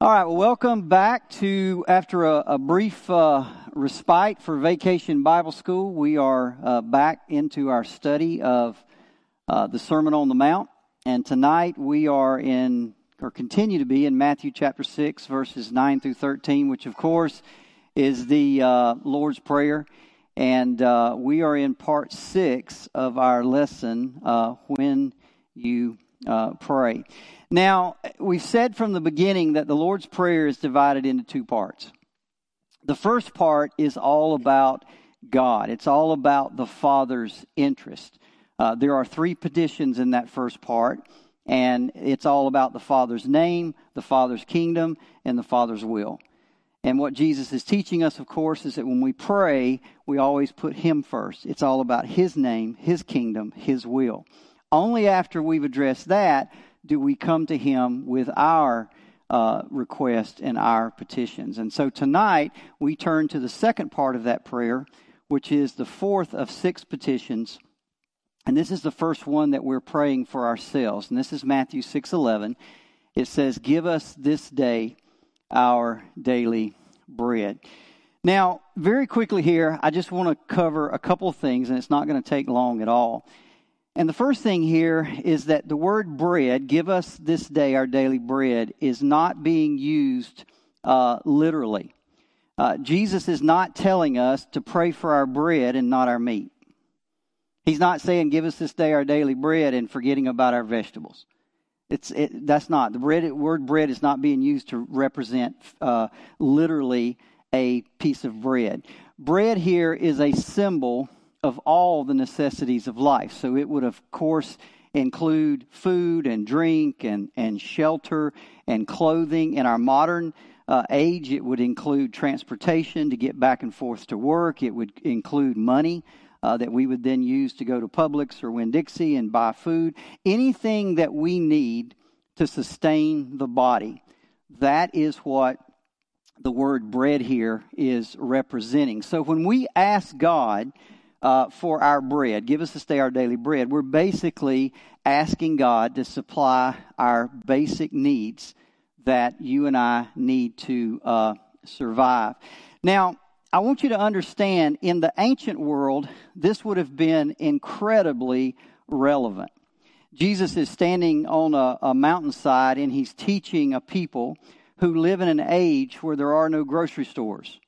All right, well, welcome back to, after a, a brief uh, respite for Vacation Bible School, we are uh, back into our study of uh, the Sermon on the Mount. And tonight we are in, or continue to be in Matthew chapter 6, verses 9 through 13, which of course is the uh, Lord's Prayer. And uh, we are in part six of our lesson, uh, When You Pray. Now, we've said from the beginning that the Lord's Prayer is divided into two parts. The first part is all about God, it's all about the Father's interest. Uh, there are three petitions in that first part, and it's all about the Father's name, the Father's kingdom, and the Father's will. And what Jesus is teaching us, of course, is that when we pray, we always put Him first. It's all about His name, His kingdom, His will. Only after we've addressed that do we come to Him with our uh, request and our petitions. And so tonight, we turn to the second part of that prayer, which is the fourth of six petitions. And this is the first one that we're praying for ourselves. And this is Matthew 6:11. It says, "Give us this day our daily bread." Now, very quickly here, I just want to cover a couple things, and it's not going to take long at all. And the first thing here is that the word bread, give us this day our daily bread, is not being used uh, literally. Uh, Jesus is not telling us to pray for our bread and not our meat. He's not saying, give us this day our daily bread and forgetting about our vegetables. It's, it, that's not. The bread, word bread is not being used to represent uh, literally a piece of bread. Bread here is a symbol of all the necessities of life. So it would, of course, include food and drink and, and shelter and clothing. In our modern uh, age, it would include transportation to get back and forth to work. It would include money uh, that we would then use to go to Publix or Winn Dixie and buy food. Anything that we need to sustain the body. That is what the word bread here is representing. So when we ask God, uh, for our bread. Give us this day our daily bread. We're basically asking God to supply our basic needs that you and I need to uh, survive. Now, I want you to understand in the ancient world, this would have been incredibly relevant. Jesus is standing on a, a mountainside and he's teaching a people who live in an age where there are no grocery stores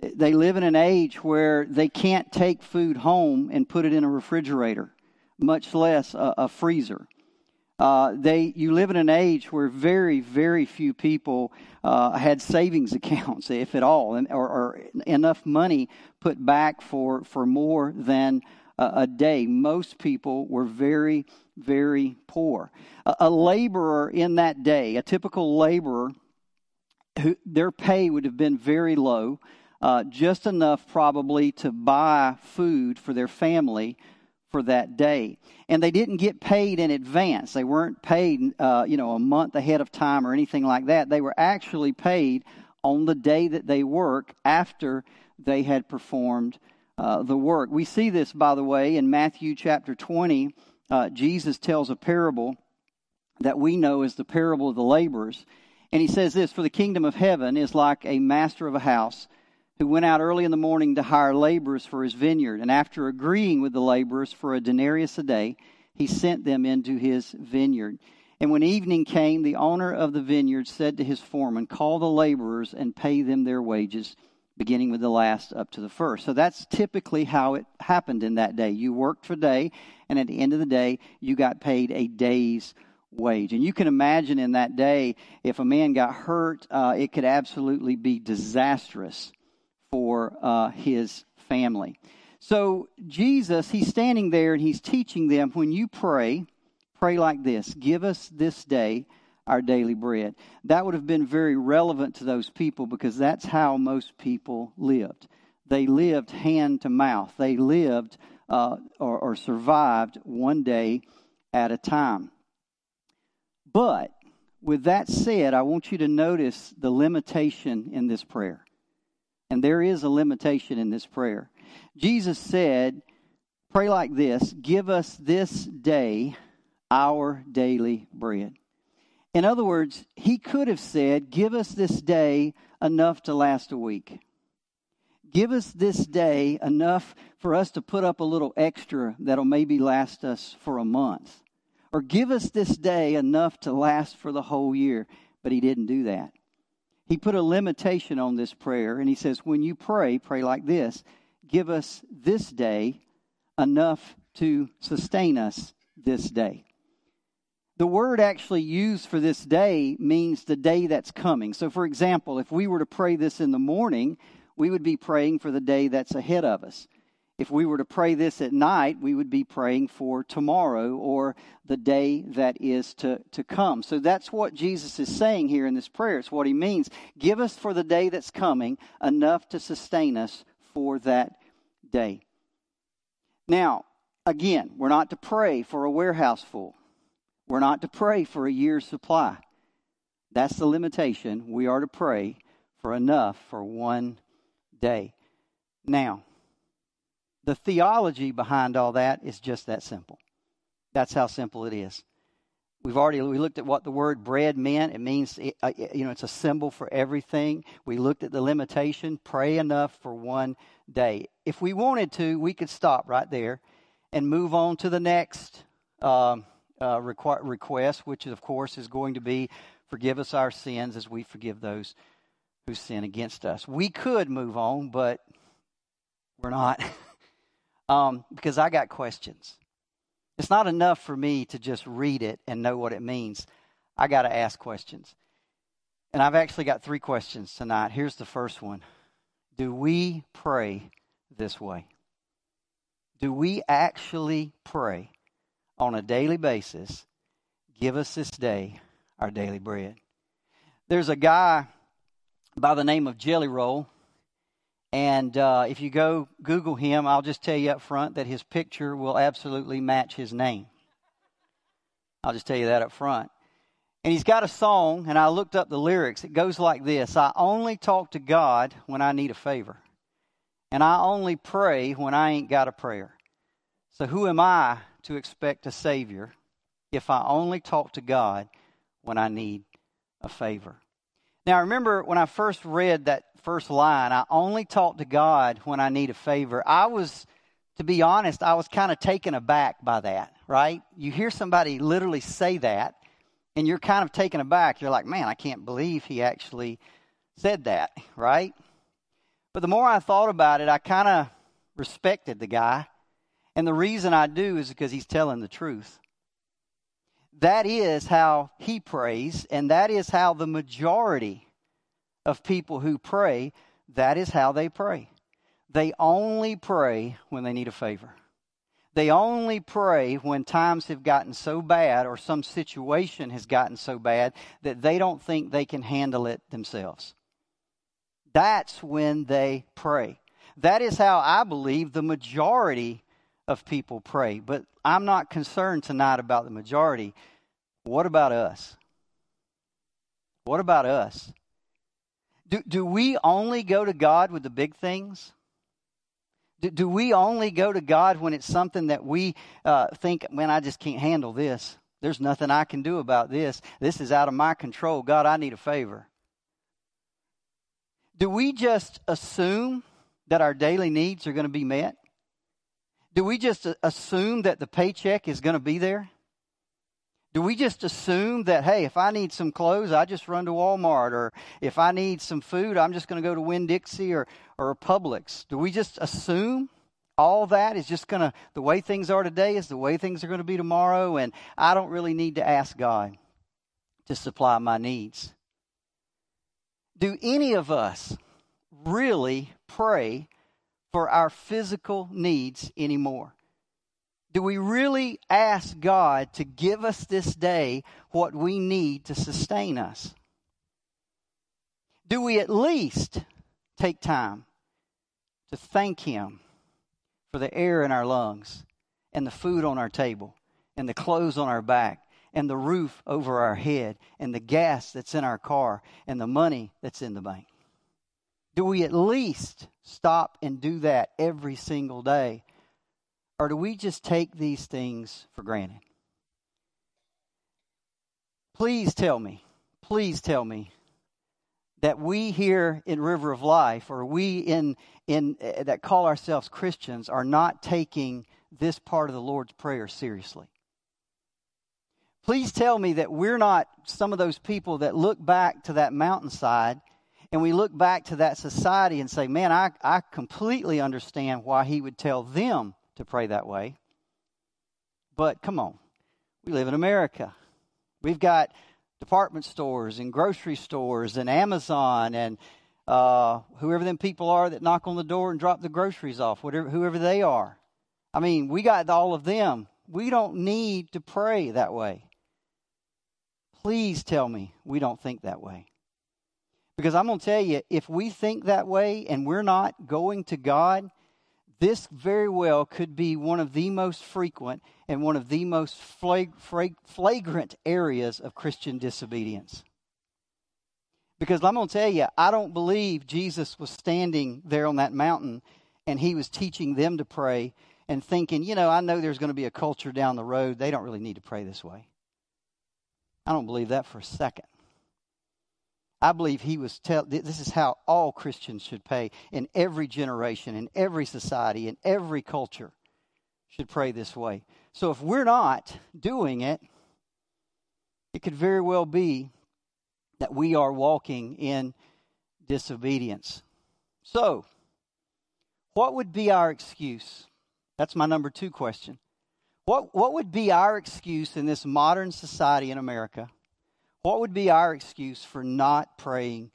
they live in an age where they can't take food home and put it in a refrigerator, much less a, a freezer. Uh, they, you live in an age where very, very few people uh, had savings accounts, if at all, and, or, or, enough money put back for, for more than a, a day. Most people were very, very poor. A, a laborer in that day, a typical laborer, who, their pay would have been very low uh, just enough probably to buy food for their family for that day. And they didn't get paid in advance. They weren't paid, uh, you know, a month ahead of time or anything like that. They were actually paid on the day that they work after they had performed uh, the work. We see this, by the way, in Matthew chapter 20. Uh, Jesus tells a parable that we know as the parable of the laborers. And he says this For the kingdom of heaven is like a master of a house who went out early in the morning to hire laborers for his vineyard. And after agreeing with the laborers for a denarius a day, he sent them into his vineyard. And when evening came, the owner of the vineyard said to his foreman, Call the laborers and pay them their wages, beginning with the last up to the first. So that's typically how it happened in that day. You worked for a day, and at the end of the day, you got paid a day's wage. And you can imagine in that day, if a man got hurt, uh, it could absolutely be disastrous for uh, his family. So, Jesus, he's standing there and he's teaching them when you pray, pray like this Give us this day our daily bread. That would have been very relevant to those people because that's how most people lived. They lived hand to mouth. They lived uh, or, or survived one day at a time. But with that said, I want you to notice the limitation in this prayer. And there is a limitation in this prayer. Jesus said, Pray like this Give us this day our daily bread. In other words, he could have said, Give us this day enough to last a week. Give us this day enough for us to put up a little extra that'll maybe last us for a month. Or give us this day enough to last for the whole year. But he didn't do that. He put a limitation on this prayer, and he says, When you pray, pray like this Give us this day enough to sustain us this day. The word actually used for this day means the day that's coming. So, for example, if we were to pray this in the morning, we would be praying for the day that's ahead of us. If we were to pray this at night, we would be praying for tomorrow or the day that is to, to come. So that's what Jesus is saying here in this prayer. It's what he means. Give us for the day that's coming enough to sustain us for that day. Now, again, we're not to pray for a warehouse full. We're not to pray for a year's supply. That's the limitation. We are to pray for enough for one day. Now, the theology behind all that is just that simple. That's how simple it is. We've already we looked at what the word bread meant. It means uh, you know it's a symbol for everything. We looked at the limitation: pray enough for one day. If we wanted to, we could stop right there and move on to the next um, uh, requ- request, which of course is going to be forgive us our sins as we forgive those who sin against us. We could move on, but we're not um, because I got questions. It's not enough for me to just read it and know what it means. I got to ask questions. And I've actually got three questions tonight. Here's the first one Do we pray this way? Do we actually pray on a daily basis, give us this day our daily bread. There's a guy by the name of Jelly Roll, and uh, if you go Google him, I'll just tell you up front that his picture will absolutely match his name. I'll just tell you that up front. And he's got a song, and I looked up the lyrics. It goes like this I only talk to God when I need a favor, and I only pray when I ain't got a prayer. So who am I to expect a Savior if I only talk to God when I need a favor? Now, I remember when I first read that first line, I only talk to God when I need a favor. I was, to be honest, I was kind of taken aback by that, right? You hear somebody literally say that, and you're kind of taken aback. You're like, man, I can't believe he actually said that, right? But the more I thought about it, I kind of respected the guy and the reason I do is because he's telling the truth. That is how he prays, and that is how the majority of people who pray, that is how they pray. They only pray when they need a favor. They only pray when times have gotten so bad or some situation has gotten so bad that they don't think they can handle it themselves. That's when they pray. That is how I believe the majority of people pray. But I'm not concerned tonight about the majority. What about us? What about us? Do, do we only go to God with the big things? Do, do we only go to God when it's something that we uh, think, man, I just can't handle this? There's nothing I can do about this. This is out of my control. God, I need a favor. Do we just assume that our daily needs are going to be met? do we just assume that the paycheck is going to be there? Do we just assume that, hey, if I need some clothes, I just run to Walmart, or if I need some food, I'm just going to go to Winn Dixie or, or Publix? Do we just assume all that is just going to, the way things are today is the way things are going to be tomorrow, and I don't really need to ask God to supply my needs? Do any of us really pray for our physical needs anymore? Do we really ask God to give us this day what we need to sustain us? Do we at least take time to thank Him for the air in our lungs and the food on our table and the clothes on our back and the roof over our head and the gas that's in our car and the money that's in the bank? Do we at least stop and do that every single day? Or do we just take these things for granted? Please tell me, please tell me that we here in River of Life, or we in, in uh, that call ourselves Christians, are not taking this part of the Lord's Prayer seriously. Please tell me that we're not some of those people that look back to that mountainside and we look back to that society and say, man, I, I completely understand why he would tell them to pray that way. But come on, we live in America. We've got department stores and grocery stores and Amazon and uh, whoever them people are that knock on the door and drop the groceries off, whatever, whoever they are. I mean, we got all of them. We don't need to pray that way. Please tell me we don't think that way. Because I'm going to tell you, if we think that way and we're not going to God, this very well could be one of the most frequent and one of the most flagrant areas of Christian disobedience. Because I'm going to tell you, I don't believe Jesus was standing there on that mountain and he was teaching them to pray and thinking, you know, I know there's going to be a culture down the road. They don't really need to pray this way. I don't believe that for a second. I believe he was tell this is how all Christians should pray in every generation, in every society, in every culture should pray this way. So if we're not doing it, it could very well be that we are walking in disobedience. So, what would be our excuse? That's my number 2 question. What what would be our excuse in this modern society in America? What would be our excuse for not praying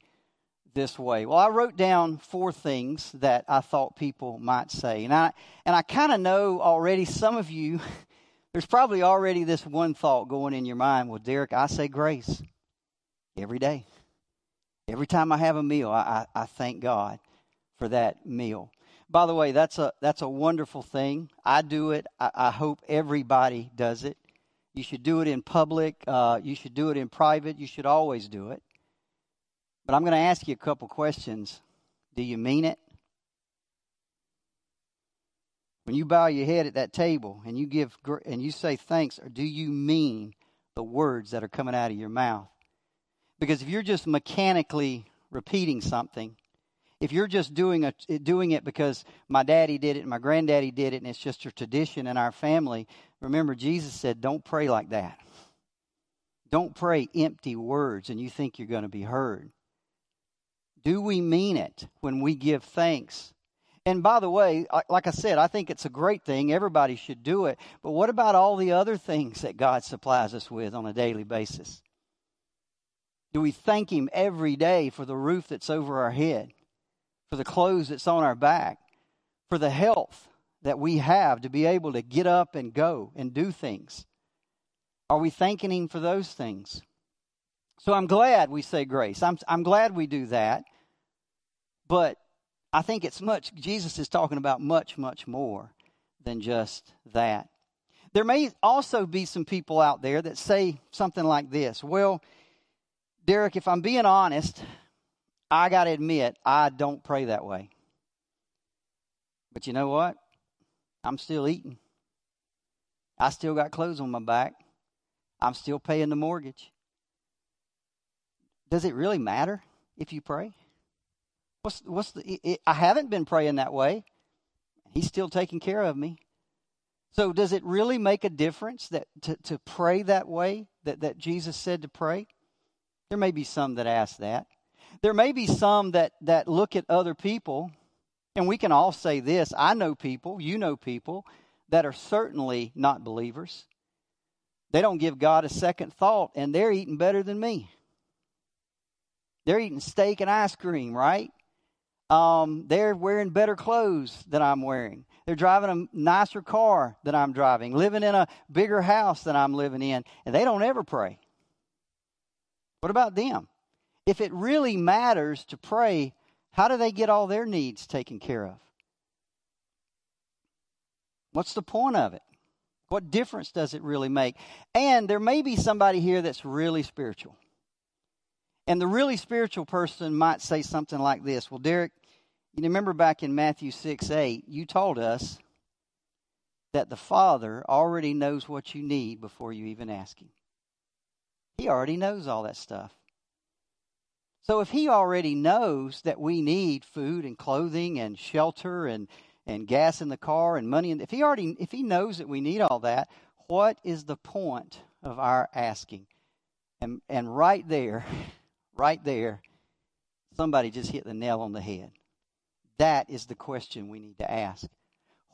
this way? Well, I wrote down four things that I thought people might say. And I, and I kind of know already some of you, there's probably already this one thought going in your mind. Well, Derricke, I say grace every day. Every time I have a meal, I, I, I thank God for that meal. By the way, that's a, that's a wonderful thing. I do it. I, I hope everybody does it. You should do it in public. Uh, you should do it in private. You should always do it. But I'm going to ask you a couple questions. Do you mean it? When you bow your head at that table and you give and you say thanks, or do you mean the words that are coming out of your mouth? Because if you're just mechanically repeating something, if you're just doing a, doing it because my daddy did it and my granddaddy did it and it's just a tradition in our family, remember Jesus said, don't pray like that. Don't pray empty words and you think you're going to be heard. Do we mean it when we give thanks? And by the way, like I said, I think it's a great thing. Everybody should do it. But what about all the other things that God supplies us with on a daily basis? Do we thank Him every day for the roof that's over our head? for the clothes that's on our back, for the health that we have to be able to get up and go and do things? Are we thanking Him for those things? So I'm glad we say grace. I'm, I'm glad we do that. But I think it's much, Jesus is talking about much, much more than just that. There may also be some people out there that say something like this Well, Derricke, if I'm being honest, I got to admit, I don't pray that way. But you know what? I'm still eating. I still got clothes on my back. I'm still paying the mortgage. Does it really matter if you pray? What's what's the? It, I haven't been praying that way. He's still taking care of me. So does it really make a difference that to, to pray that way that, that Jesus said to pray? There may be some that ask that. There may be some that, that look at other people, and we can all say this I know people, you know people, that are certainly not believers. They don't give God a second thought, and they're eating better than me. They're eating steak and ice cream, right? Um, they're wearing better clothes than I'm wearing. They're driving a nicer car than I'm driving, living in a bigger house than I'm living in, and they don't ever pray. What about them? If it really matters to pray, how do they get all their needs taken care of? What's the point of it? What difference does it really make? And there may be somebody here that's really spiritual. And the really spiritual person might say something like this Well, Derricke, you remember back in Matthew 6 8, you told us that the Father already knows what you need before you even ask Him. He already knows all that stuff. So if He already knows that we need food and clothing and shelter and, and gas in the car and money, if He already if He knows that we need all that, what is the point of our asking? And and right there, right there, somebody just hit the nail on the head. That is the question we need to ask.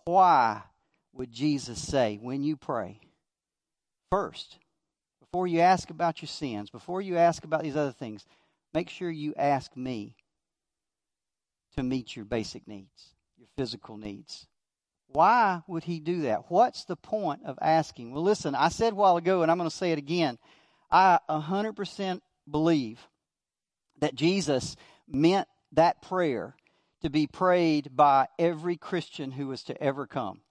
Why would Jesus say, when you pray, first, before you ask about your sins, before you ask about these other things, make sure you ask me to meet your basic needs, your physical needs? Why would he do that? What's the point of asking? Well, listen, I said a while ago, and I'm going to say it again. I 100% believe that Jesus meant that prayer to be prayed by every Christian who was to ever come.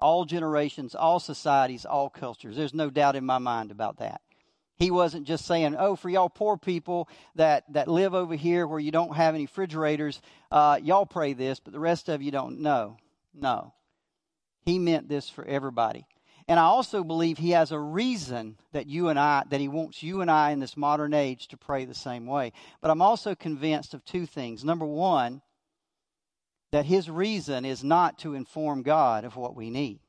All generations, all societies, all cultures. There's no doubt in my mind about that. He wasn't just saying, "Oh, for y'all poor people that that live over here where you don't have any refrigerators, uh, y'all pray this, but the rest of you don't." No, no. He meant this for everybody. And I also believe he has a reason that you and I, that he wants you and I in this modern age to pray the same way. But I'm also convinced of two things. Number one, that his reason is not to inform God of what we need.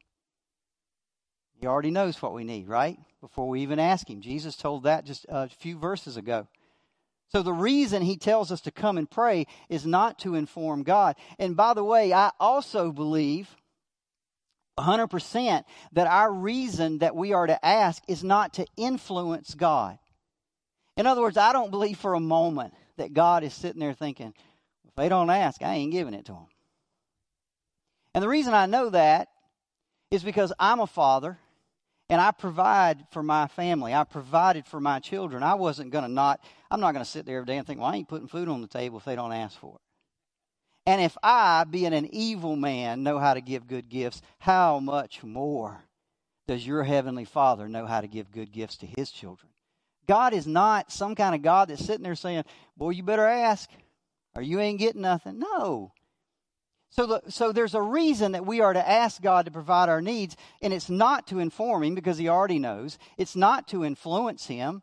He already knows what we need, right? Before we even ask him. Jesus told that just a few verses ago. So the reason he tells us to come and pray is not to inform God. And by the way, I also believe 100% that our reason that we are to ask is not to influence God. In other words, I don't believe for a moment that God is sitting there thinking, if they don't ask, I ain't giving it to them. And the reason I know that is because I'm a father and I provide for my family. I provided for my children. I wasn't going to not, I'm not going to sit there every day and think, well, I ain't putting food on the table if they don't ask for it. And if I, being an evil man, know how to give good gifts, how much more does your heavenly Father know how to give good gifts to his children? God is not some kind of God that's sitting there saying, boy, you better ask or you ain't getting nothing. No. So, the, so there's a reason that we are to ask God to provide our needs, and it's not to inform Him because He already knows. It's not to influence Him.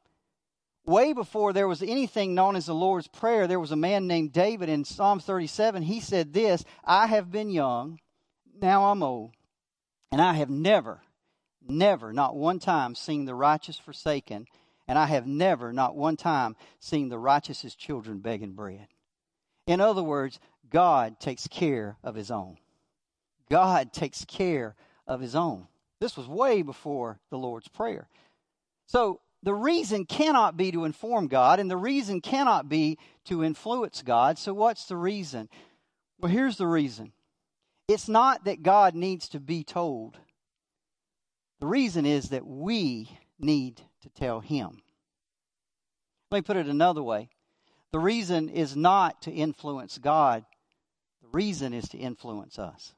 Way before there was anything known as the Lord's Prayer, there was a man named David in Psalm 37. He said this I have been young, now I'm old, and I have never, never, not one time seen the righteous forsaken, and I have never, not one time, seen the righteous's children begging bread. In other words, God takes care of his own. God takes care of his own. This was way before the Lord's Prayer. So the reason cannot be to inform God, and the reason cannot be to influence God. So what's the reason? Well, here's the reason it's not that God needs to be told, the reason is that we need to tell Him. Let me put it another way. The reason is not to influence God, reason is to influence us.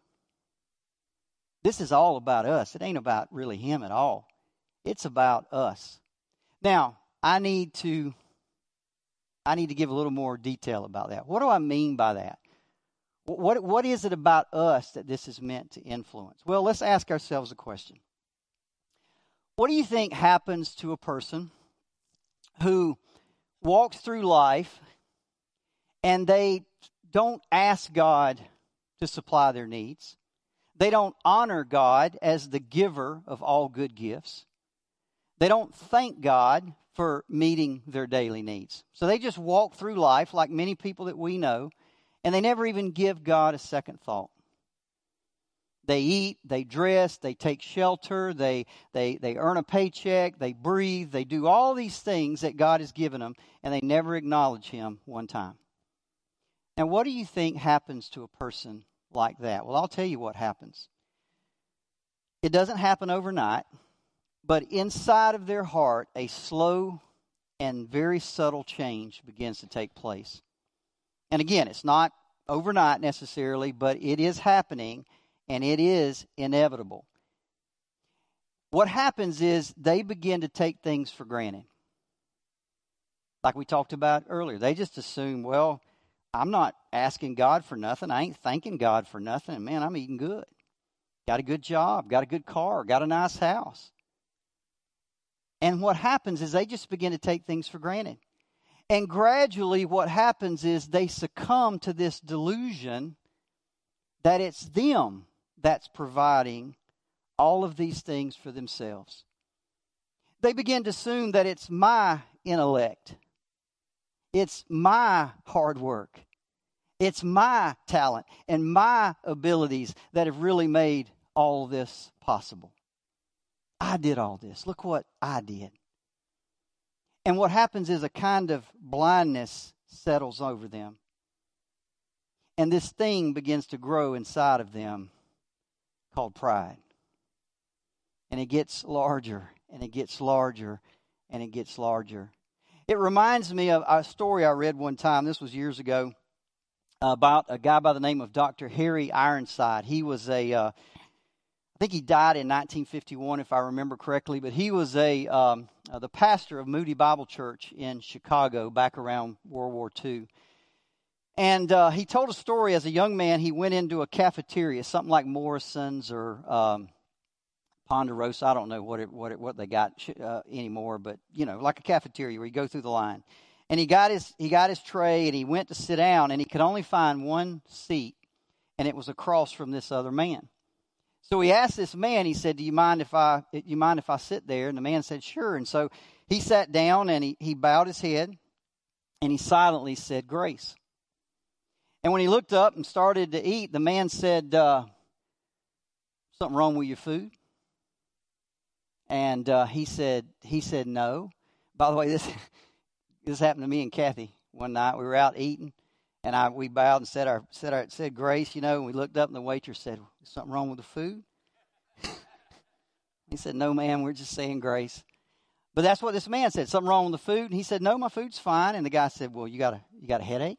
This is all about us. It ain't about really him at all. It's about us. Now, I need to I need to give a little more detail about that. What do I mean by that? What what is it about us that this is meant to influence? Well, let's ask ourselves a question. What do you think happens to a person who walks through life and they don't ask God to supply their needs. They don't honor God as the giver of all good gifts. They don't thank God for meeting their daily needs. So they just walk through life like many people that we know, and they never even give God a second thought. They eat, they dress, they take shelter, they, they, they earn a paycheck, they breathe, they do all these things that God has given them, and they never acknowledge Him one time. And what do you think happens to a person like that? Well, I'll tell you what happens. It doesn't happen overnight, but inside of their heart, a slow and very subtle change begins to take place. And again, it's not overnight necessarily, but it is happening and it is inevitable. What happens is they begin to take things for granted. Like we talked about earlier, they just assume, well, I'm not asking God for nothing. I ain't thanking God for nothing. Man, I'm eating good. Got a good job, got a good car, got a nice house. And what happens is they just begin to take things for granted. And gradually, what happens is they succumb to this delusion that it's them that's providing all of these things for themselves. They begin to assume that it's my intellect, it's my hard work, it's my talent and my abilities that have really made all this possible. I did all this. Look what I did. And what happens is a kind of blindness settles over them. And this thing begins to grow inside of them called pride. And it gets larger and it gets larger and it gets larger. It reminds me of a story I read one time. This was years ago about a guy by the name of Dr. Harry Ironside. He was a, uh, I think he died in 1951, if I remember correctly, but he was a um, uh, the pastor of Moody Bible Church in Chicago back around World War II. And uh, he told a story as a young man. He went into a cafeteria, something like Morrison's or um, Ponderosa. I don't know what it, what it, what they got uh, anymore, but you know, like a cafeteria where you go through the line. And he got his he got his tray and he went to sit down and he could only find one seat, and it was across from this other man. So he asked this man. He said, "Do you mind if I you mind if I sit there?" And the man said, "Sure." And so he sat down and he, he bowed his head and he silently said grace. And when he looked up and started to eat, the man said, uh, "Something wrong with your food?" And uh, he said, "He said no." By the way, this this happened to me and Kathy one night. We were out eating, and I we bowed and said our said our said grace, you know. And we looked up, and the waitress said, "Is something wrong with the food?" he said, "No, ma'am. We're just saying grace." But that's what this man said. Something wrong with the food? And he said, "No, my food's fine." And the guy said, "Well, you got a you got a headache?"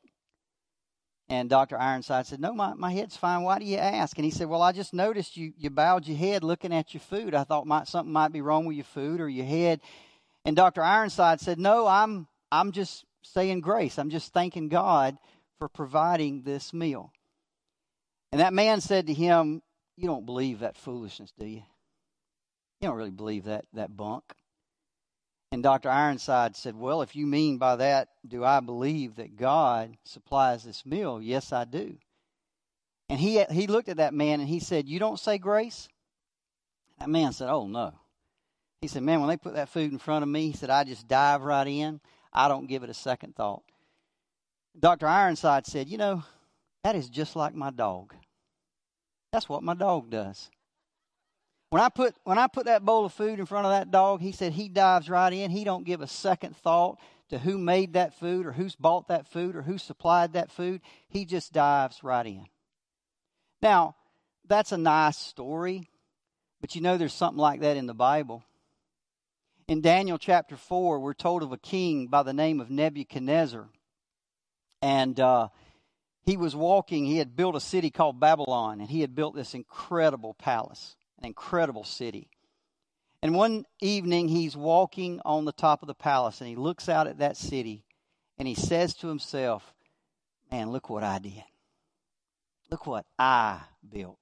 And Dr. Ironside said, No, my, my head's fine. Why do you ask? And he said, Well, I just noticed you, you bowed your head looking at your food. I thought might, something might be wrong with your food or your head. And Dr. Ironside said, No, I'm, I'm just saying grace. I'm just thanking God for providing this meal. And that man said to him, You don't believe that foolishness, do you? You don't really believe that, that bunk. And Dr. Ironside said, Well, if you mean by that, do I believe that God supplies this meal? Yes, I do. And he, he looked at that man and he said, You don't say grace? That man said, Oh, no. He said, Man, when they put that food in front of me, he said, I just dive right in. I don't give it a second thought. Dr. Ironside said, You know, that is just like my dog. That's what my dog does. When I put when I put that bowl of food in front of that dog, he said he dives right in. He don't give a second thought to who made that food or who's bought that food or who supplied that food. He just dives right in. Now, that's a nice story, but you know there's something like that in the Bible. In Daniel chapter 4, we're told of a king by the name of Nebuchadnezzar. And uh, he was walking, he had built a city called Babylon, and he had built this incredible palace an incredible city. And one evening, he's walking on the top of the palace and he looks out at that city and he says to himself, Man, look what I did. Look what I built.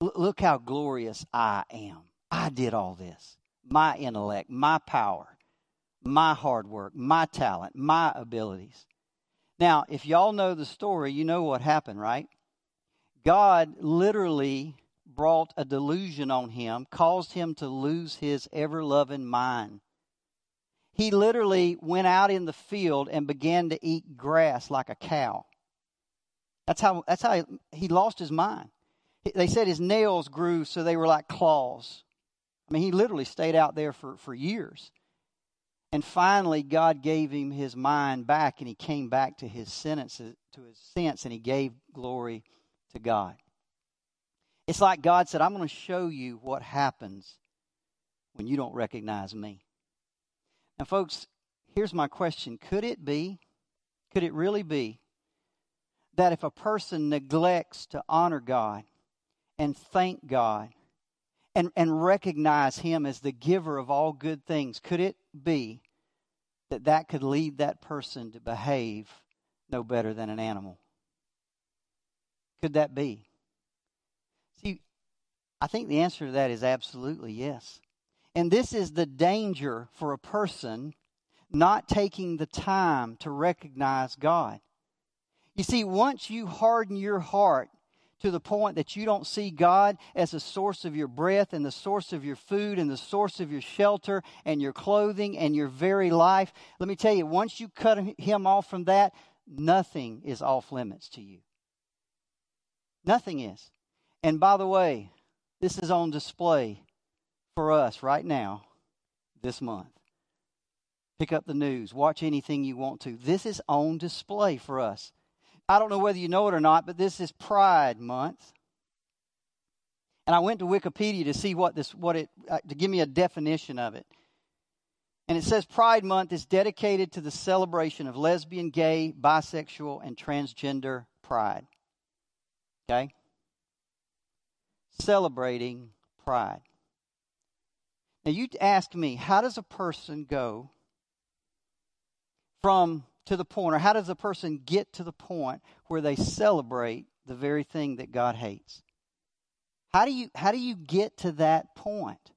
Look how glorious I am. I did all this. My intellect, my power, my hard work, my talent, my abilities. Now, if y'all know the story, you know what happened, right? God literally brought a delusion on him, caused him to lose his ever loving mind. He literally went out in the field and began to eat grass like a cow. That's how, that's how he, lost his mind. They said his nails grew so they were like claws. I mean, he literally stayed out there for, for years. And finally, God gave him his mind back, and he came back to his senses, to his sense, and he gave glory to God. It's like God said, I'm going to show you what happens when you don't recognize me. Now, folks, here's my question Could it be, could it really be, that if a person neglects to honor God and thank God and, and recognize Him as the giver of all good things, could it be that that could lead that person to behave no better than an animal? Could that be? I think the answer to that is absolutely yes. And this is the danger for a person not taking the time to recognize God. You see, once you harden your heart to the point that you don't see God as the source of your breath and the source of your food and the source of your shelter and your clothing and your very life, let me tell you, once you cut Him off from that, nothing is off limits to you. Nothing is. And by the way, this is on display for us right now this month. Pick up the news, watch anything you want to. This is on display for us. I don't know whether you know it or not, but this is Pride Month. And I went to Wikipedia to see what this what it uh, to give me a definition of it. And it says Pride Month is dedicated to the celebration of lesbian, gay, bisexual, and transgender pride. Okay? Celebrating pride. Now, you ask me, how does a person go from to the point, or how does a person get to the point where they celebrate the very thing that God hates? How do you, how do you get to that point?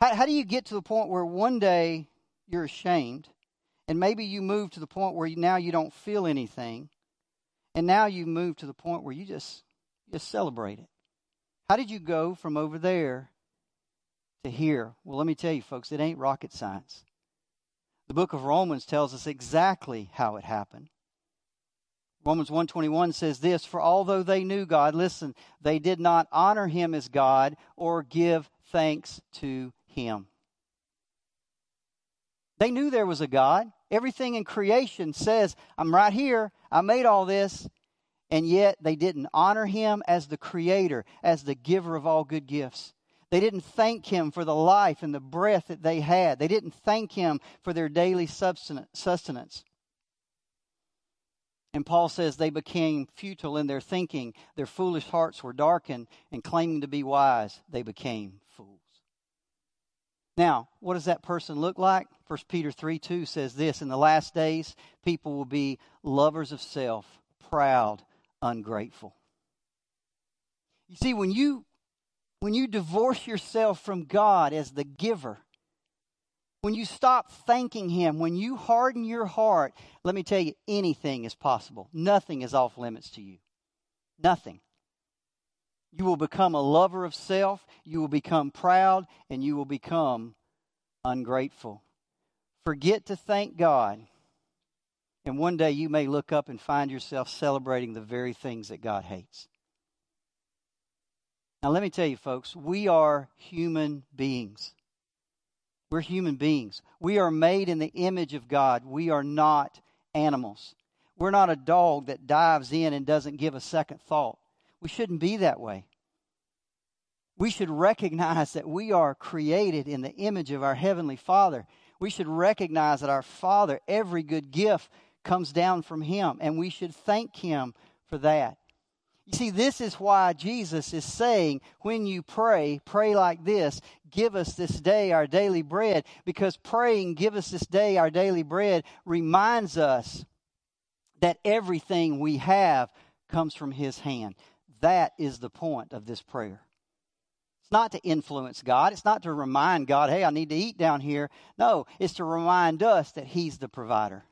How, how do you get to the point where one day you're ashamed, and maybe you move to the point where you, now you don't feel anything, and now you move to the point where you just, just celebrate it? How did you go from over there to here? Well, let me tell you, folks, it ain't rocket science. The book of Romans tells us exactly how it happened. Romans 121 says this, for although they knew God, listen, they did not honor him as God or give thanks to him. They knew there was a God. Everything in creation says, I'm right here. I made all this. And yet they didn't honor him as the creator, as the giver of all good gifts. They didn't thank him for the life and the breath that they had. They didn't thank him for their daily sustenance. And Paul says they became futile in their thinking. Their foolish hearts were darkened, and claiming to be wise, they became fools. Now, what does that person look like? 1 Peter 3 2 says this In the last days, people will be lovers of self, proud, ungrateful. You see, when you when you divorce yourself from God as the giver, when you stop thanking Him, when you harden your heart, let me tell you, anything is possible. Nothing is off limits to you. Nothing. You will become a lover of self, you will become proud, and you will become ungrateful. Forget to thank God, and one day you may look up and find yourself celebrating the very things that God hates. Now, let me tell you, folks, we are human beings. We're human beings. We are made in the image of God. We are not animals. We're not a dog that dives in and doesn't give a second thought. We shouldn't be that way. We should recognize that we are created in the image of our Heavenly Father. We should recognize that our Father, every good gift comes down from Him, and we should thank Him for that. You see, this is why Jesus is saying, when you pray, pray like this Give us this day our daily bread, because praying, Give us this day our daily bread, reminds us that everything we have comes from His hand. That is the point of this prayer. It's not to influence God. It's not to remind God, hey, I need to eat down here. No, it's to remind us that He's the provider.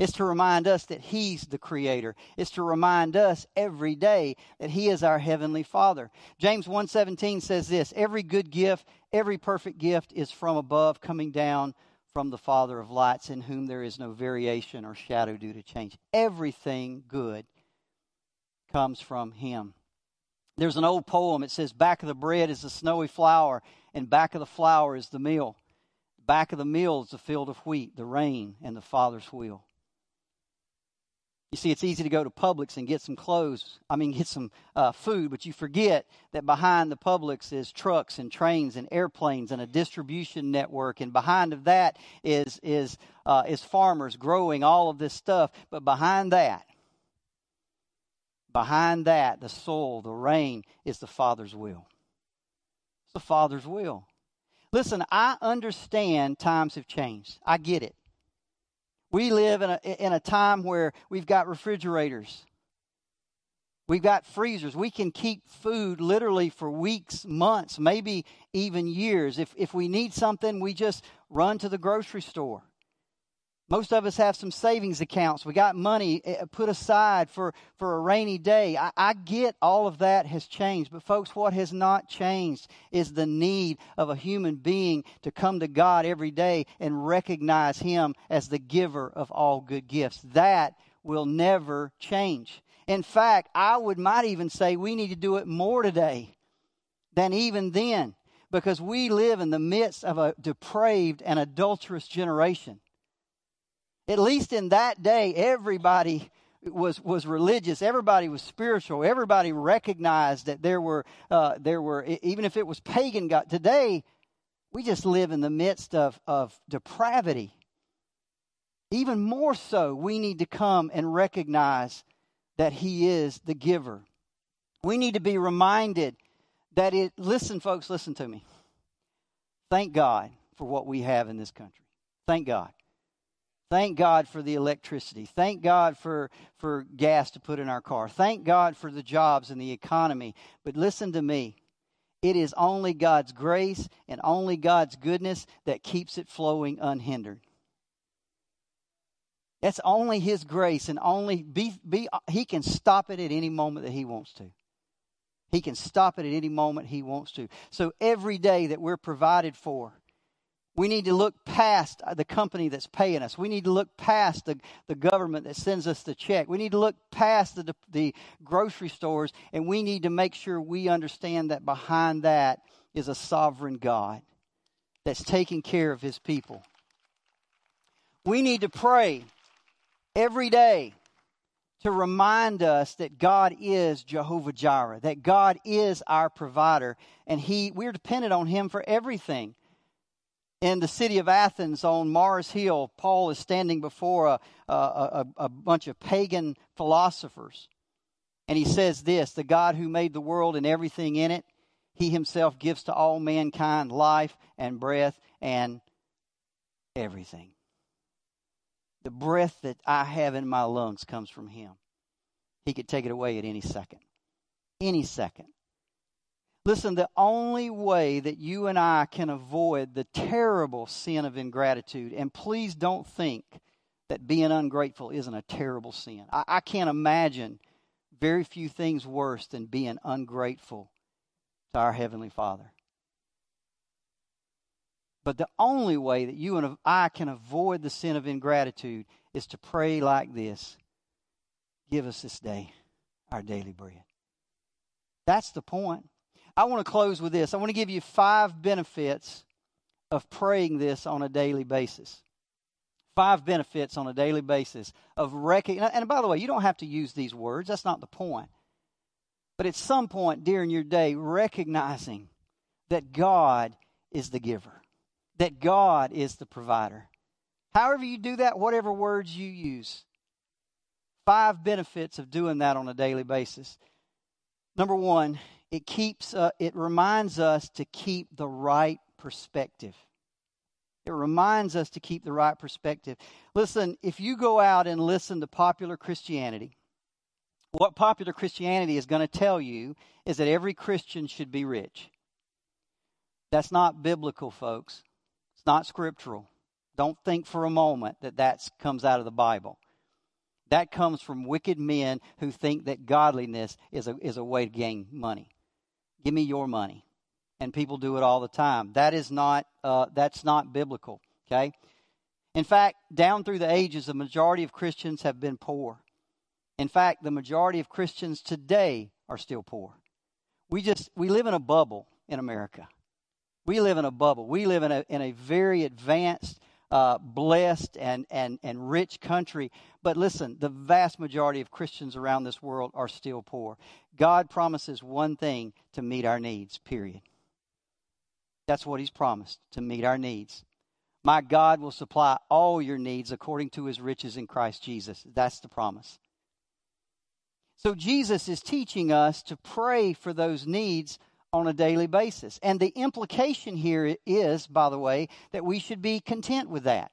It's to remind us that He's the Creator. It's to remind us every day that He is our Heavenly Father. James 1.17 says this, Every good gift, every perfect gift is from above, coming down from the Father of lights, in whom there is no variation or shadow due to change. Everything good comes from Him. There's an old poem. It says, Back of the bread is the snowy flour, and back of the flour is the meal. Back of the meal is the field of wheat, the rain, and the Father's will. You see, it's easy to go to Publix and get some clothes, I mean, get some uh, food, but you forget that behind the Publix is trucks and trains and airplanes and a distribution network, and behind of that is, is, uh, is farmers growing all of this stuff. But behind that, behind that, the soil, the rain, is the Father's will. It's the Father's will. Listen, I understand times have changed. I get it. We live in a, in a time where we've got refrigerators. We've got freezers. We can keep food literally for weeks, months, maybe even years. If, if we need something, we just run to the grocery store. Most of us have some savings accounts. We got money eh, put aside for, for a rainy day. I, I, get all of that has changed. But, folks, what has not changed is the need of a human being to come to God every day and recognize Him as the giver of all good gifts. That will never change. In fact, I would might even say we need to do it more today than even then because we live in the midst of a depraved and adulterous generation at least in that day, everybody was was religious. Everybody was spiritual. Everybody recognized that there were uh, there were even if it was pagan God. Today, we just live in the midst of of depravity. Even more so, we need to come and recognize that He is the giver. We need to be reminded that it. Listen, folks, listen to me. Thank God for what we have in this country. Thank God. Thank God for the electricity. Thank God for, for gas to put in our car. Thank God for the jobs and the economy. But listen to me. It is only God's grace and only God's goodness that keeps it flowing unhindered. That's only His grace and only be, be, He can stop it at any moment that He wants to. He can stop it at any moment He wants to. So every day that we're provided for, we need to look past the company that's paying us. We need to look past the, the government that sends us the check. We need to look past the, the grocery stores, and we need to make sure we understand that behind that is a sovereign God that's taking care of his people. We need to pray every day to remind us that God is Jehovah Jireh, that God is our provider, and He we're dependent on Him for everything in the city of Athens on Mars Hill, Paul is standing before a, a, a, a, bunch of pagan philosophers. And he says this The God who made the world and everything in it, he himself gives to all mankind life and breath and everything. The breath that I have in my lungs comes from him. He could take it away at any second. Any second. Listen, the only way that you and I can avoid the terrible sin of ingratitude, and please don't think that being ungrateful isn't a terrible sin. I, I can't imagine very few things worse than being ungrateful to our Heavenly Father. But the only way that you and I can avoid the sin of ingratitude is to pray like this Give us this day our daily bread. That's the point. I want to close with this. I want to give you five benefits of praying this on a daily basis. Five benefits on a daily basis of recognizing. And by the way, you don't have to use these words, that's not the point. But at some point during your day, recognizing that God is the giver, that God is the provider. However, you do that, whatever words you use. Five benefits of doing that on a daily basis. Number one, it keeps uh, it reminds us to keep the right perspective. It reminds us to keep the right perspective. Listen if you go out and listen to popular christianity what popular christianity is going to tell you is that every christian should be rich. That's not biblical folks. It's not scriptural. Don't think for a moment that that comes out of the bible. That comes from wicked men who think that godliness is a, is a way to gain money Give me your money. And people do it all the time. That is not, uh, that's not biblical, okay? In fact, down through the ages, the majority of Christians have been poor. In fact, the majority of Christians today are still poor. We just, we live in a bubble in America. We live in a bubble. We live in a, in a very advanced uh, blessed and, and, and rich country. But listen, the vast majority of Christians around this world are still poor. God promises one thing to meet our needs, period. That's what He's promised, to meet our needs. My God will supply all your needs according to His riches in Christ Jesus. That's the promise. So Jesus is teaching us to pray for those needs on a daily basis. And the implication here is, by the way, that we should be content with that.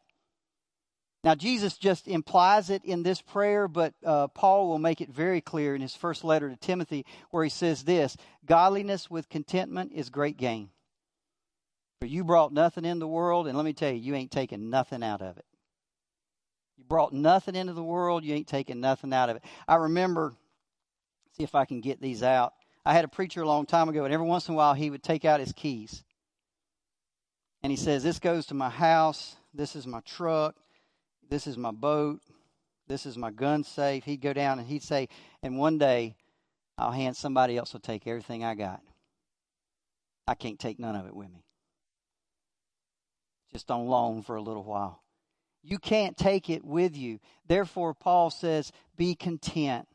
Now, Jesus just implies it in this prayer, but uh, Paul will make it very clear in his first letter to Timothy, where he says this Godliness with contentment is great gain. For you brought nothing in the world, and let me tell you, you ain't taking nothing out of it. You brought nothing into the world, you ain't taking nothing out of it. I remember, see if I can get these out. I had a preacher a long time ago, and every once in a while he would take out his keys. And he says, This goes to my house. This is my truck. This is my boat. This is my gun safe. He'd go down and he'd say, And one day I'll hand somebody else will take everything I got. I can't take none of it with me. Just on loan for a little while. You can't take it with you. Therefore, Paul says, Be content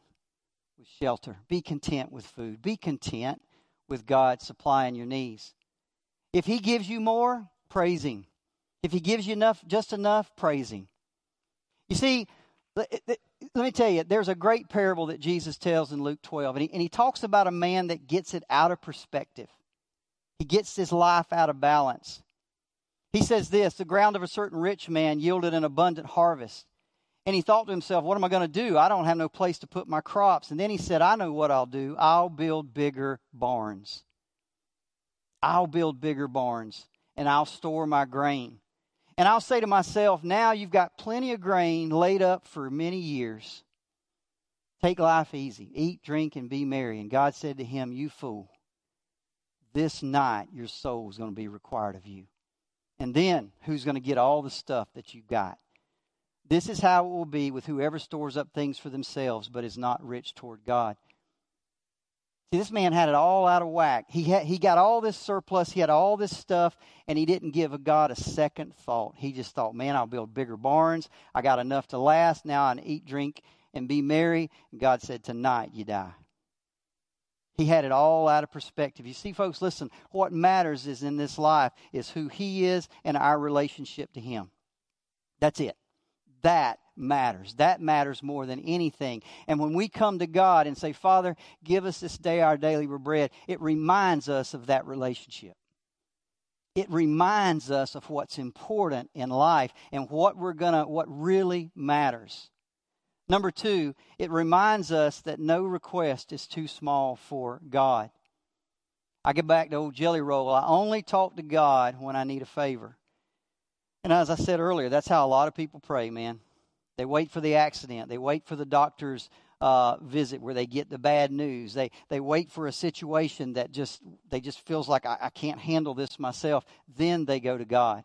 with shelter. Be content with food. Be content with God supplying your needs. If He gives you more, praise Him. If He gives you enough, just enough, praise Him. You see, let me tell you, there's a great parable that Jesus tells in Luke 12, and he, and he talks about a man that gets it out of perspective. He gets his life out of balance. He says this The ground of a certain rich man yielded an abundant harvest. And he thought to himself, What am I going to do? I don't have no place to put my crops. And then he said, I know what I'll do. I'll build bigger barns. I'll build bigger barns and I'll store my grain. And I'll say to myself, Now you've got plenty of grain laid up for many years. Take life easy. Eat, drink, and be merry. And God said to him, You fool, this night your soul is going to be required of you. And then who's going to get all the stuff that you've got? This is how it will be with whoever stores up things for themselves but is not rich toward God. See, this man had it all out of whack. He, had, he got all this surplus, he had all this stuff, and he didn't give a God a second thought. He just thought, man, I'll build bigger barns. I got enough to last. Now I can eat, drink, and be merry. And God said, tonight you die. He had it all out of perspective. You see, folks, listen, what matters is in this life is who He is and our relationship to Him. That's it. That matters. That matters more than anything. And when we come to God and say, Father, give us this day our daily bread, it reminds us of that relationship. It reminds us of what's important in life and what we're gonna, what really matters. Number two, it reminds us that no request is too small for God. I get back to old jelly roll. I only talk to God when I need a favor. And as I said earlier, that's how a lot of people pray, man. They wait for the accident. They wait for the doctor's uh, visit where they get the bad news. They they wait for a situation that just they just feels like I, I can't handle this myself. Then they go to God.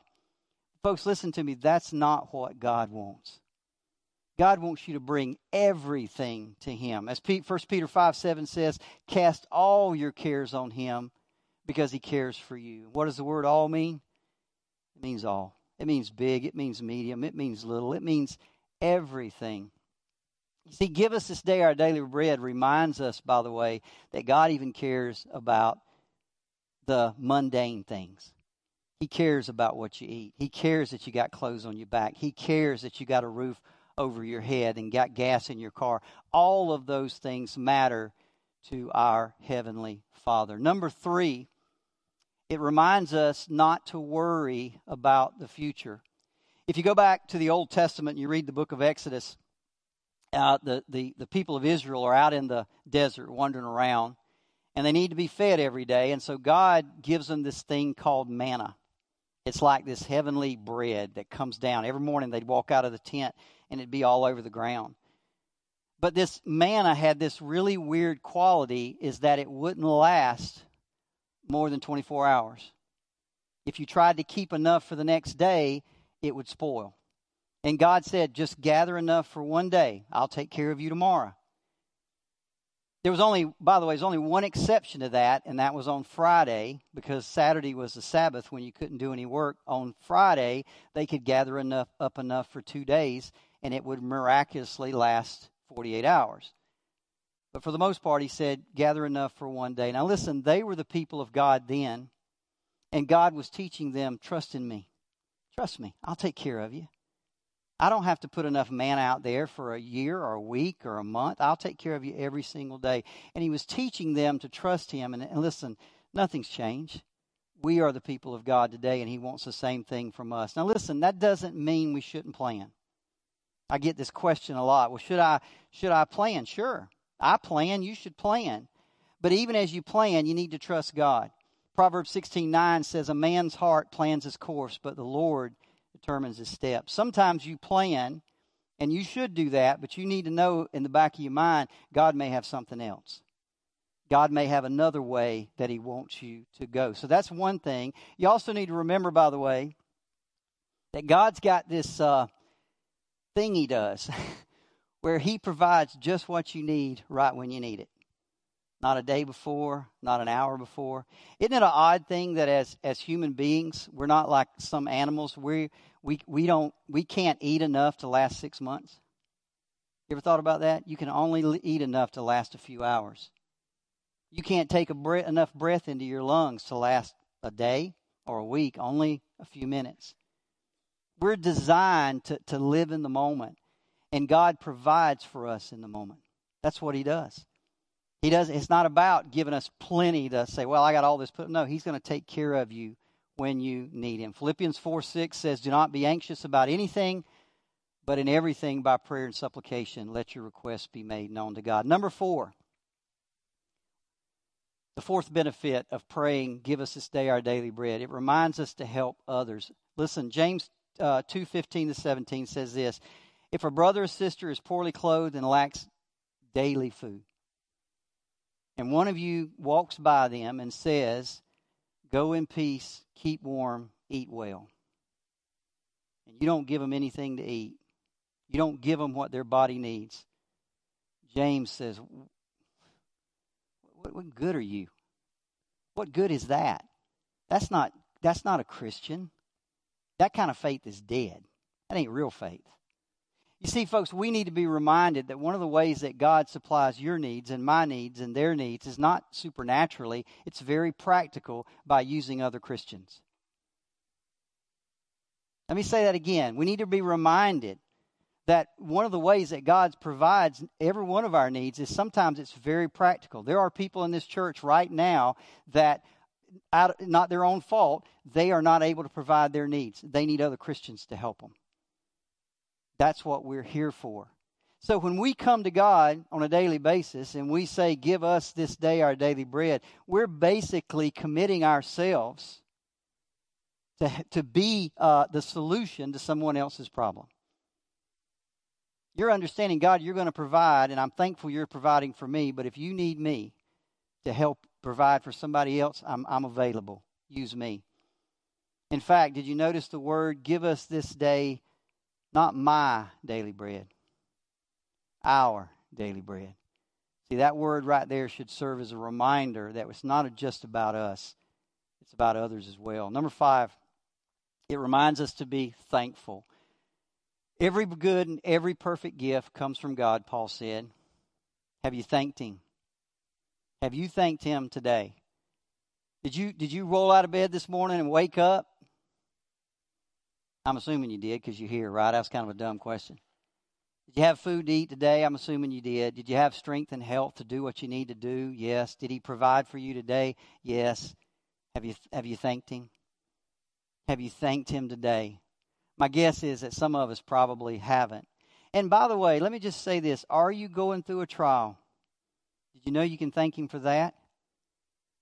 Folks, listen to me. That's not what God wants. God wants you to bring everything to Him. As 1 Peter 5 7 says, cast all your cares on Him because He cares for you. What does the word all mean? It means all. It means big, it means medium, it means little, it means everything. You see, give us this day our daily bread reminds us, by the way, that God even cares about the mundane things. He cares about what you eat. He cares that you got clothes on your back. He cares that you got a roof over your head and got gas in your car. All of those things matter to our Heavenly Father. Number three, it reminds us not to worry about the future. If you go back to the Old Testament and you read the book of Exodus, uh, the, the, the people of Israel are out in the desert wandering around, and they need to be fed every day. And so God gives them this thing called manna. It's like this heavenly bread that comes down. Every morning they'd walk out of the tent and it'd be all over the ground. But this manna had this really weird quality is that it wouldn't last more than 24 hours. If you tried to keep enough for the next day, it would spoil. And God said, just gather enough for one day. I'll take care of you tomorrow. There was only, by the way, there's only one exception to that, and that was on Friday because Saturday was the Sabbath when you couldn't do any work. On Friday, they could gather enough up enough for two days, and it would miraculously last 48 hours. But for the most part, he said, gather enough for one day. Now, listen, they were the people of God then, and God was teaching them, trust in me. Trust me, I'll take care of you. I don't have to put enough manna out there for a year or a week or a month. I'll take care of you every single day. And he was teaching them to trust him. And, and listen, nothing's changed. We are the people of God today, and he wants the same thing from us. Now, listen, that doesn't mean we shouldn't plan. I get this question a lot. Well, should I should I plan? Sure. I plan, you should plan. But even as you plan, you need to trust God. Proverbs 16:9 says a man's heart plans his course, but the Lord determines his steps. Sometimes you plan, and you should do that, but you need to know in the back of your mind, God may have something else. God may have another way that He wants you to go. So that's one thing. You also need to remember, by the way, that God's got this uh, thing He does where He provides just what you need right when you need it not a day before, not an hour before. Isn't it an odd thing that as as human beings, we're not like some animals. We we we don't we can't eat enough to last six months. You ever thought about that? You can only eat enough to last a few hours. You can't take enough breath into your lungs to last a day or a week, only a few minutes. We're designed to, to live in the moment, and God provides for us in the moment. That's what He does. He does. It's not about giving us plenty to say, "Well, I got all this." Put no. He's going to take care of you when you need Him. Philippians four six says, "Do not be anxious about anything, but in everything by prayer and supplication, let your requests be made known to God." Number four. The fourth benefit of praying, "Give us this day our daily bread." It reminds us to help others. Listen, James uh, two fifteen to seventeen says this: If a brother or sister is poorly clothed and lacks daily food and one of you walks by them and says, Go in peace, keep warm, eat well. And you don't give them anything to eat, you don't give them what their body needs. James says, What, good are you? What good is that? That's not, that's not a Christian. That kind of faith is dead. That ain't real faith. You see, folks, we need to be reminded that one of the ways that God supplies your needs and my needs and their needs is not supernaturally, it's very practical by using other Christians. Let me say that again. We need to be reminded that one of the ways that God provides every one of our needs is sometimes it's very practical. There are people in this church right now that, out, not their own fault, they are not able to provide their needs. They need other Christians to help them. That's what we're here for. So when we come to God on a daily basis and we say, Give us this day our daily bread, we're basically committing ourselves to, to be uh, the solution to someone else's problem. You're understanding, God, you're going to provide, and I'm thankful you're providing for me, but if you need me to help provide for somebody else, I'm, I'm available. Use me. In fact, did you notice the word, Give us this day not my daily bread, our daily bread. See, that word right there should serve as a reminder that it's not just about us, it's about others as well. Number five, it reminds us to be thankful. Every good and every perfect gift comes from God, Paul said. Have you thanked Him? Have you thanked Him today? Did you, did you roll out of bed this morning and wake up I'm assuming you did because you're here, right? That's kind of a dumb question. Did you have food to eat today? I'm assuming you did. Did you have strength and health to do what you need to do? Yes. Did he provide for you today? Yes. Have you have you thanked him? Have you thanked him today? My guess is that some of us probably haven't. And by the way, let me just say this. Are you going through a trial? Did you know you can thank him for that?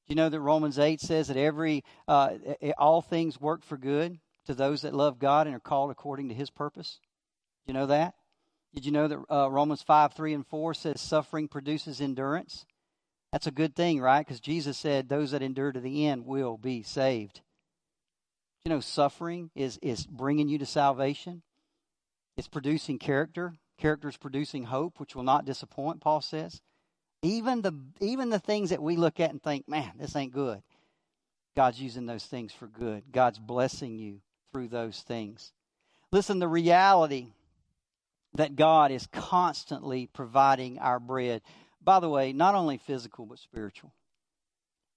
Do you know that Romans 8 says that every uh, all things work for good? To those that love God and are called according to his purpose? You know that? Did you know that uh, Romans 5, 3, and 4 says suffering produces endurance? That's a good thing, right? Because Jesus said those that endure to the end will be saved. You know, suffering is, is bringing you to salvation. It's producing character. Character is producing hope, which will not disappoint, Paul says. Even the even the things that we look at and think, man, this ain't good. God's using those things for good. God's blessing you through those things. Listen, the reality that God is constantly providing our bread. By the way, not only physical but spiritual.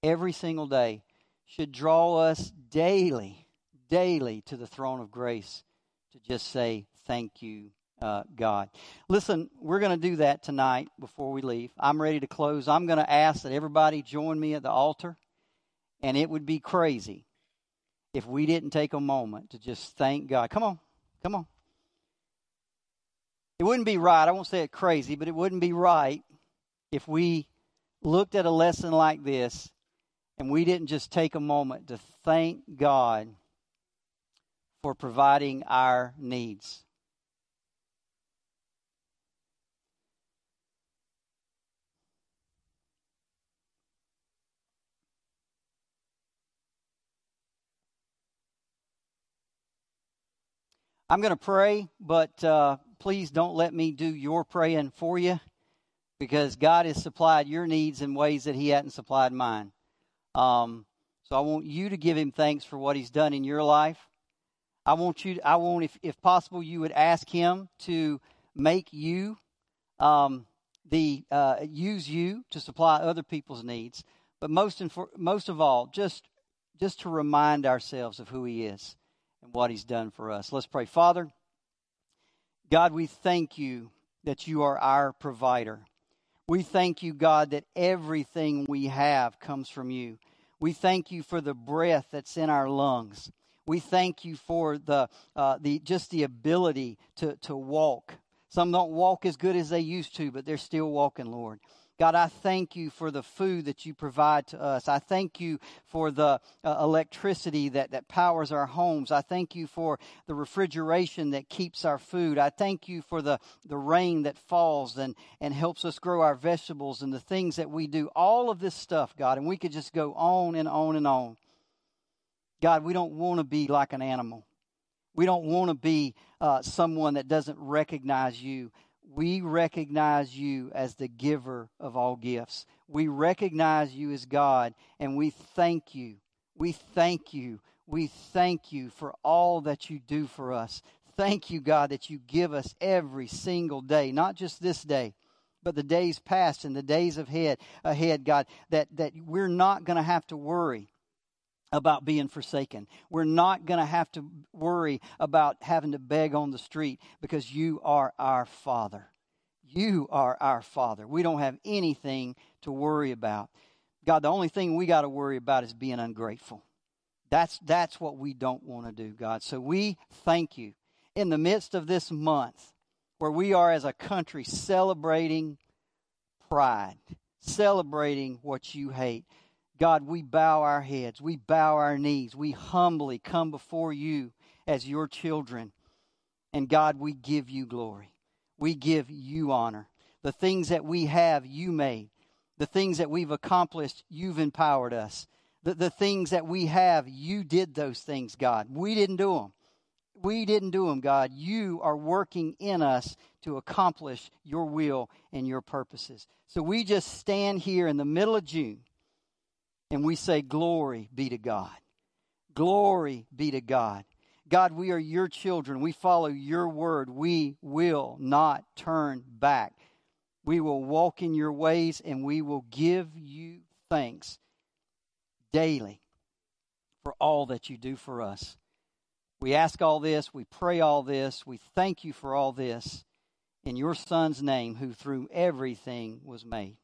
Every single day should draw us daily, daily to the throne of grace to just say thank you, uh, God. Listen, we're going to do that tonight before we leave. I'm ready to close. I'm going to ask that everybody join me at the altar, and it would be crazy if we didn't take a moment to just thank God. Come on, come on. It wouldn't be right. I won't say it crazy, but it wouldn't be right if we looked at a lesson like this and we didn't just take a moment to thank God for providing our needs. I'm going to pray, but uh, please don't let me do your praying for you because God has supplied your needs in ways that He hadn't supplied mine. Um, so I want you to give Him thanks for what He's done in your life. I want you. I want, if if possible, you would ask Him to make you um, the uh, use you to supply other people's needs. But most and for, most of all, just just to remind ourselves of who He is and what He's done for us. Let's pray. Father, God, we thank you that you are our provider. We thank you, God, that everything we have comes from you. We thank you for the breath that's in our lungs. We thank you for the, uh, the just the ability to, to walk. Some don't walk as good as they used to, but they're still walking, Lord. God, I thank you for the food that you provide to us. I thank you for the uh, electricity that, that powers our homes. I thank you for the refrigeration that keeps our food. I thank you for the, the rain that falls and, and helps us grow our vegetables and the things that we do. All of this stuff, God, and we could just go on and on and on. God, we don't want to be like an animal. We don't want to be uh, someone that doesn't recognize you we recognize you as the giver of all gifts. We recognize you as God, and we thank you. We thank you. We thank you for all that you do for us. Thank you, God, that you give us every single day, not just this day, but the days past and the days ahead, ahead God, that, that we're not going to have to worry about being forsaken. We're not going to have to worry about having to beg on the street because you are our Father. You are our Father. We don't have anything to worry about. God, the only thing we got to worry about is being ungrateful. That's, that's what we don't want to do, God. So we thank you in the midst of this month where we are as a country celebrating pride, celebrating what you hate. God, we bow our heads, we bow our knees, we humbly come before you as your children. And God, we give you glory. We give you honor. The things that we have, you made. The things that we've accomplished, you've empowered us. The, the things that we have, you did those things, God. We didn't do them. We didn't do them, God. You are working in us to accomplish your will and your purposes. So we just stand here in the middle of June and we say, Glory be to God. Glory be to God. God, we are your children. We follow your word. We will not turn back. We will walk in your ways and we will give you thanks daily for all that you do for us. We ask all this. We pray all this. We thank you for all this in your Son's name, who through everything was made.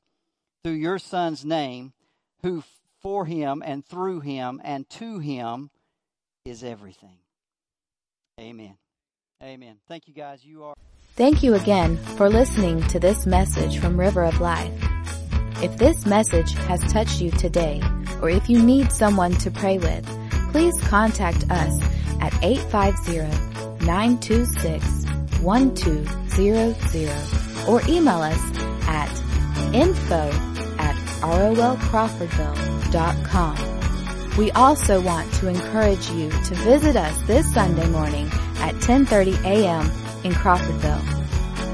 Through your Son's name, who for him and through him and to him is everything. Amen. Amen. Thank you guys. You are. Thank you again for listening to this message from River of Life. If this message has touched you today, or if you need someone to pray with, please contact us at 850-926-1200 or email us at info at rolcrawfordville.com. We also want to encourage you to visit us this Sunday morning at 10:30 a.m. in Crawfordville.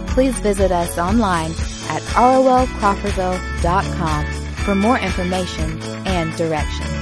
Please visit us online at rolcrawfordville.com for more information and directions.